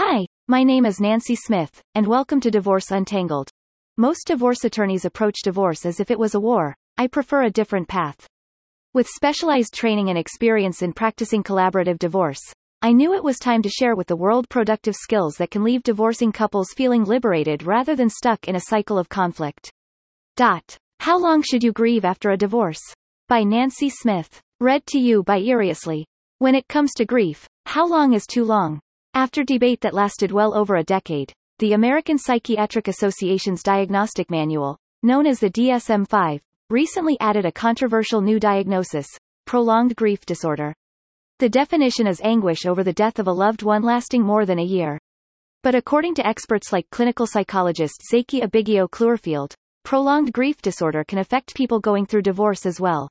Hi, my name is Nancy Smith, and welcome to Divorce Untangled. Most divorce attorneys approach divorce as if it was a war. I prefer a different path. With specialized training and experience in practicing collaborative divorce, I knew it was time to share with the world productive skills that can leave divorcing couples feeling liberated rather than stuck in a cycle of conflict. Dot. How long should you grieve after a divorce? By Nancy Smith. Read to you by Eriously. When it comes to grief, how long is too long? After debate that lasted well over a decade, the American Psychiatric Association's diagnostic manual, known as the DSM-5, recently added a controversial new diagnosis, prolonged grief disorder. The definition is anguish over the death of a loved one lasting more than a year. But according to experts like clinical psychologist Zaki Abigio Clurfield, prolonged grief disorder can affect people going through divorce as well.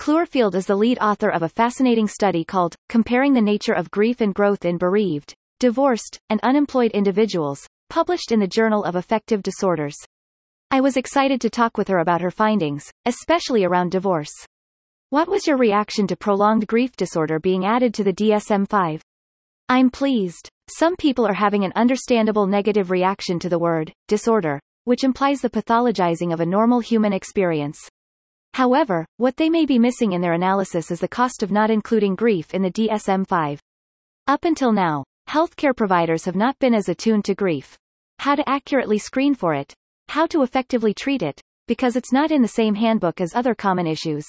Clurfield is the lead author of a fascinating study called Comparing the Nature of Grief and Growth in Bereaved, Divorced, and Unemployed Individuals, published in the Journal of Affective Disorders. I was excited to talk with her about her findings, especially around divorce. What was your reaction to prolonged grief disorder being added to the DSM-5? I'm pleased. Some people are having an understandable negative reaction to the word disorder, which implies the pathologizing of a normal human experience. However, what they may be missing in their analysis is the cost of not including grief in the DSM-5. Up until now, healthcare providers have not been as attuned to grief. How to accurately screen for it. How to effectively treat it, because it's not in the same handbook as other common issues.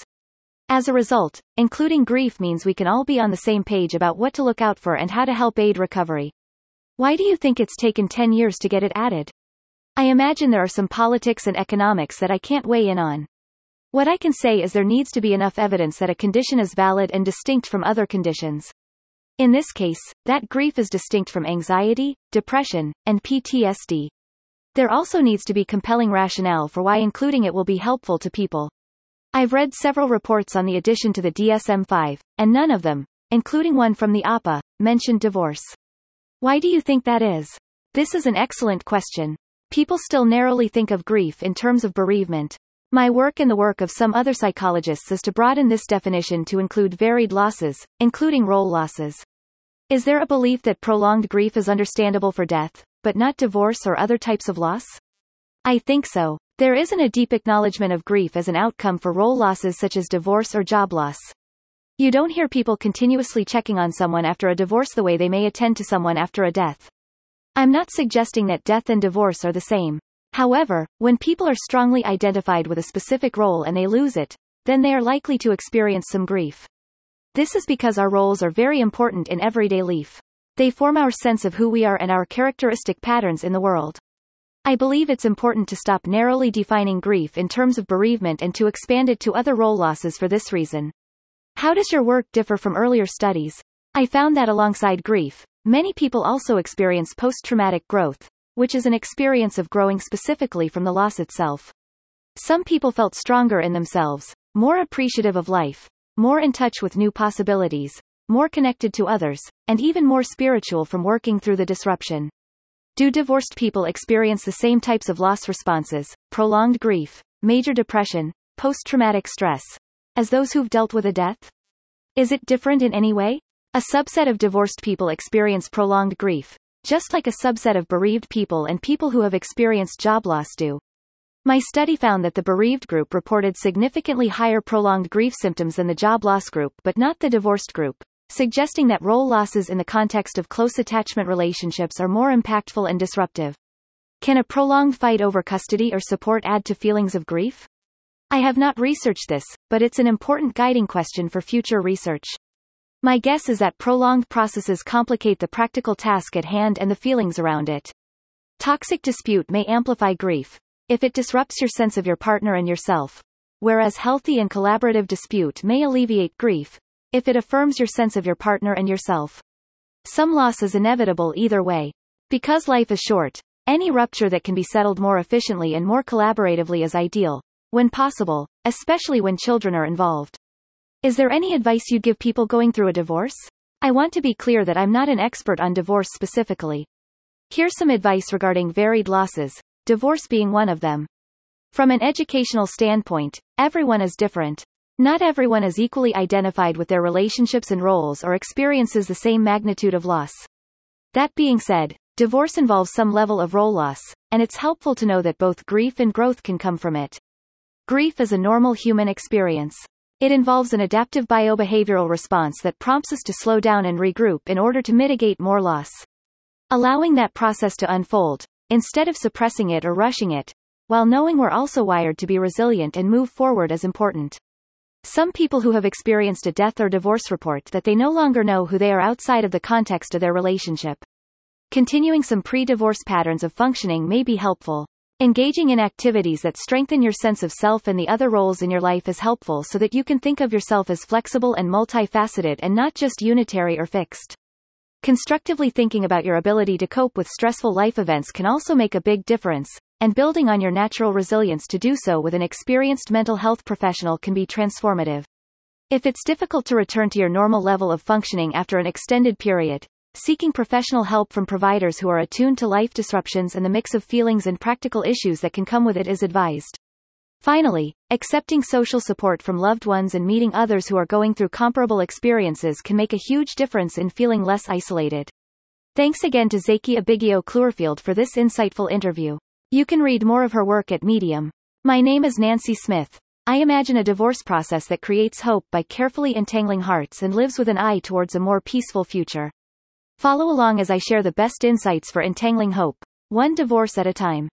As a result, including grief means we can all be on the same page about what to look out for and how to help aid recovery. Why do you think it's taken 10 years to get it added? I imagine there are some politics and economics that I can't weigh in on. What I can say is there needs to be enough evidence that a condition is valid and distinct from other conditions. In this case, that grief is distinct from anxiety, depression, and PTSD. There also needs to be compelling rationale for why including it will be helpful to people. I've read several reports on the addition to the DSM-5, and none of them, including one from the APA, mentioned divorce. Why do you think that is? This is an excellent question. People still narrowly think of grief in terms of bereavement, my work and the work of some other psychologists is to broaden this definition to include varied losses, including role losses. Is there a belief that prolonged grief is understandable for death, but not divorce or other types of loss? I think so. There isn't a deep acknowledgement of grief as an outcome for role losses such as divorce or job loss. You don't hear people continuously checking on someone after a divorce the way they may attend to someone after a death. I'm not suggesting that death and divorce are the same. However, when people are strongly identified with a specific role and they lose it, then they are likely to experience some grief. This is because our roles are very important in everyday life. They form our sense of who we are and our characteristic patterns in the world. I believe it's important to stop narrowly defining grief in terms of bereavement and to expand it to other role losses for this reason. How does your work differ from earlier studies? I found that alongside grief, many people also experience post-traumatic growth, which is an experience of growing specifically from the loss itself. Some people felt stronger in themselves, more appreciative of life, more in touch with new possibilities, more connected to others, and even more spiritual from working through the disruption. Do divorced people experience the same types of loss responses, prolonged grief, major depression, post-traumatic stress, as those who've dealt with a death? Is it different in any way? A subset of divorced people experience prolonged grief, just like a subset of bereaved people and people who have experienced job loss do. My study found that the bereaved group reported significantly higher prolonged grief symptoms than the job loss group but not the divorced group, suggesting that role losses in the context of close attachment relationships are more impactful and disruptive. Can a prolonged fight over custody or support add to feelings of grief? I have not researched this, but it's an important guiding question for future research. My guess is that prolonged processes complicate the practical task at hand and the feelings around it. Toxic dispute may amplify grief, if it disrupts your sense of your partner and yourself, whereas healthy and collaborative dispute may alleviate grief, if it affirms your sense of your partner and yourself. Some loss is inevitable either way. Because life is short, any rupture that can be settled more efficiently and more collaboratively is ideal, when possible, especially when children are involved. Is there any advice you'd give people going through a divorce? I want to be clear that I'm not an expert on divorce specifically. Here's some advice regarding varied losses, divorce being one of them. From an educational standpoint, everyone is different. Not everyone is equally identified with their relationships and roles or experiences the same magnitude of loss. That being said, divorce involves some level of role loss, and it's helpful to know that both grief and growth can come from it. Grief is a normal human experience. It involves an adaptive biobehavioral response that prompts us to slow down and regroup in order to mitigate more loss. Allowing that process to unfold, instead of suppressing it or rushing it, while knowing we're also wired to be resilient and move forward is important. Some people who have experienced a death or divorce report that they no longer know who they are outside of the context of their relationship. Continuing some pre-divorce patterns of functioning may be helpful. Engaging in activities that strengthen your sense of self and the other roles in your life is helpful so that you can think of yourself as flexible and multifaceted and not just unitary or fixed. Constructively thinking about your ability to cope with stressful life events can also make a big difference, and building on your natural resilience to do so with an experienced mental health professional can be transformative. If it's difficult to return to your normal level of functioning after an extended period, Seeking professional help from providers who are attuned to life disruptions and the mix of feelings and practical issues that can come with it is advised. Finally, accepting social support from loved ones and meeting others who are going through comparable experiences can make a huge difference in feeling less isolated. Thanks again to Zaki Abigio Cluerfield for this insightful interview. You can read more of her work at Medium. My name is Nancy Smith. I imagine a divorce process that creates hope by carefully entangling hearts and lives with an eye towards a more peaceful future. Follow along as I share the best insights for entangling hope, one divorce at a time.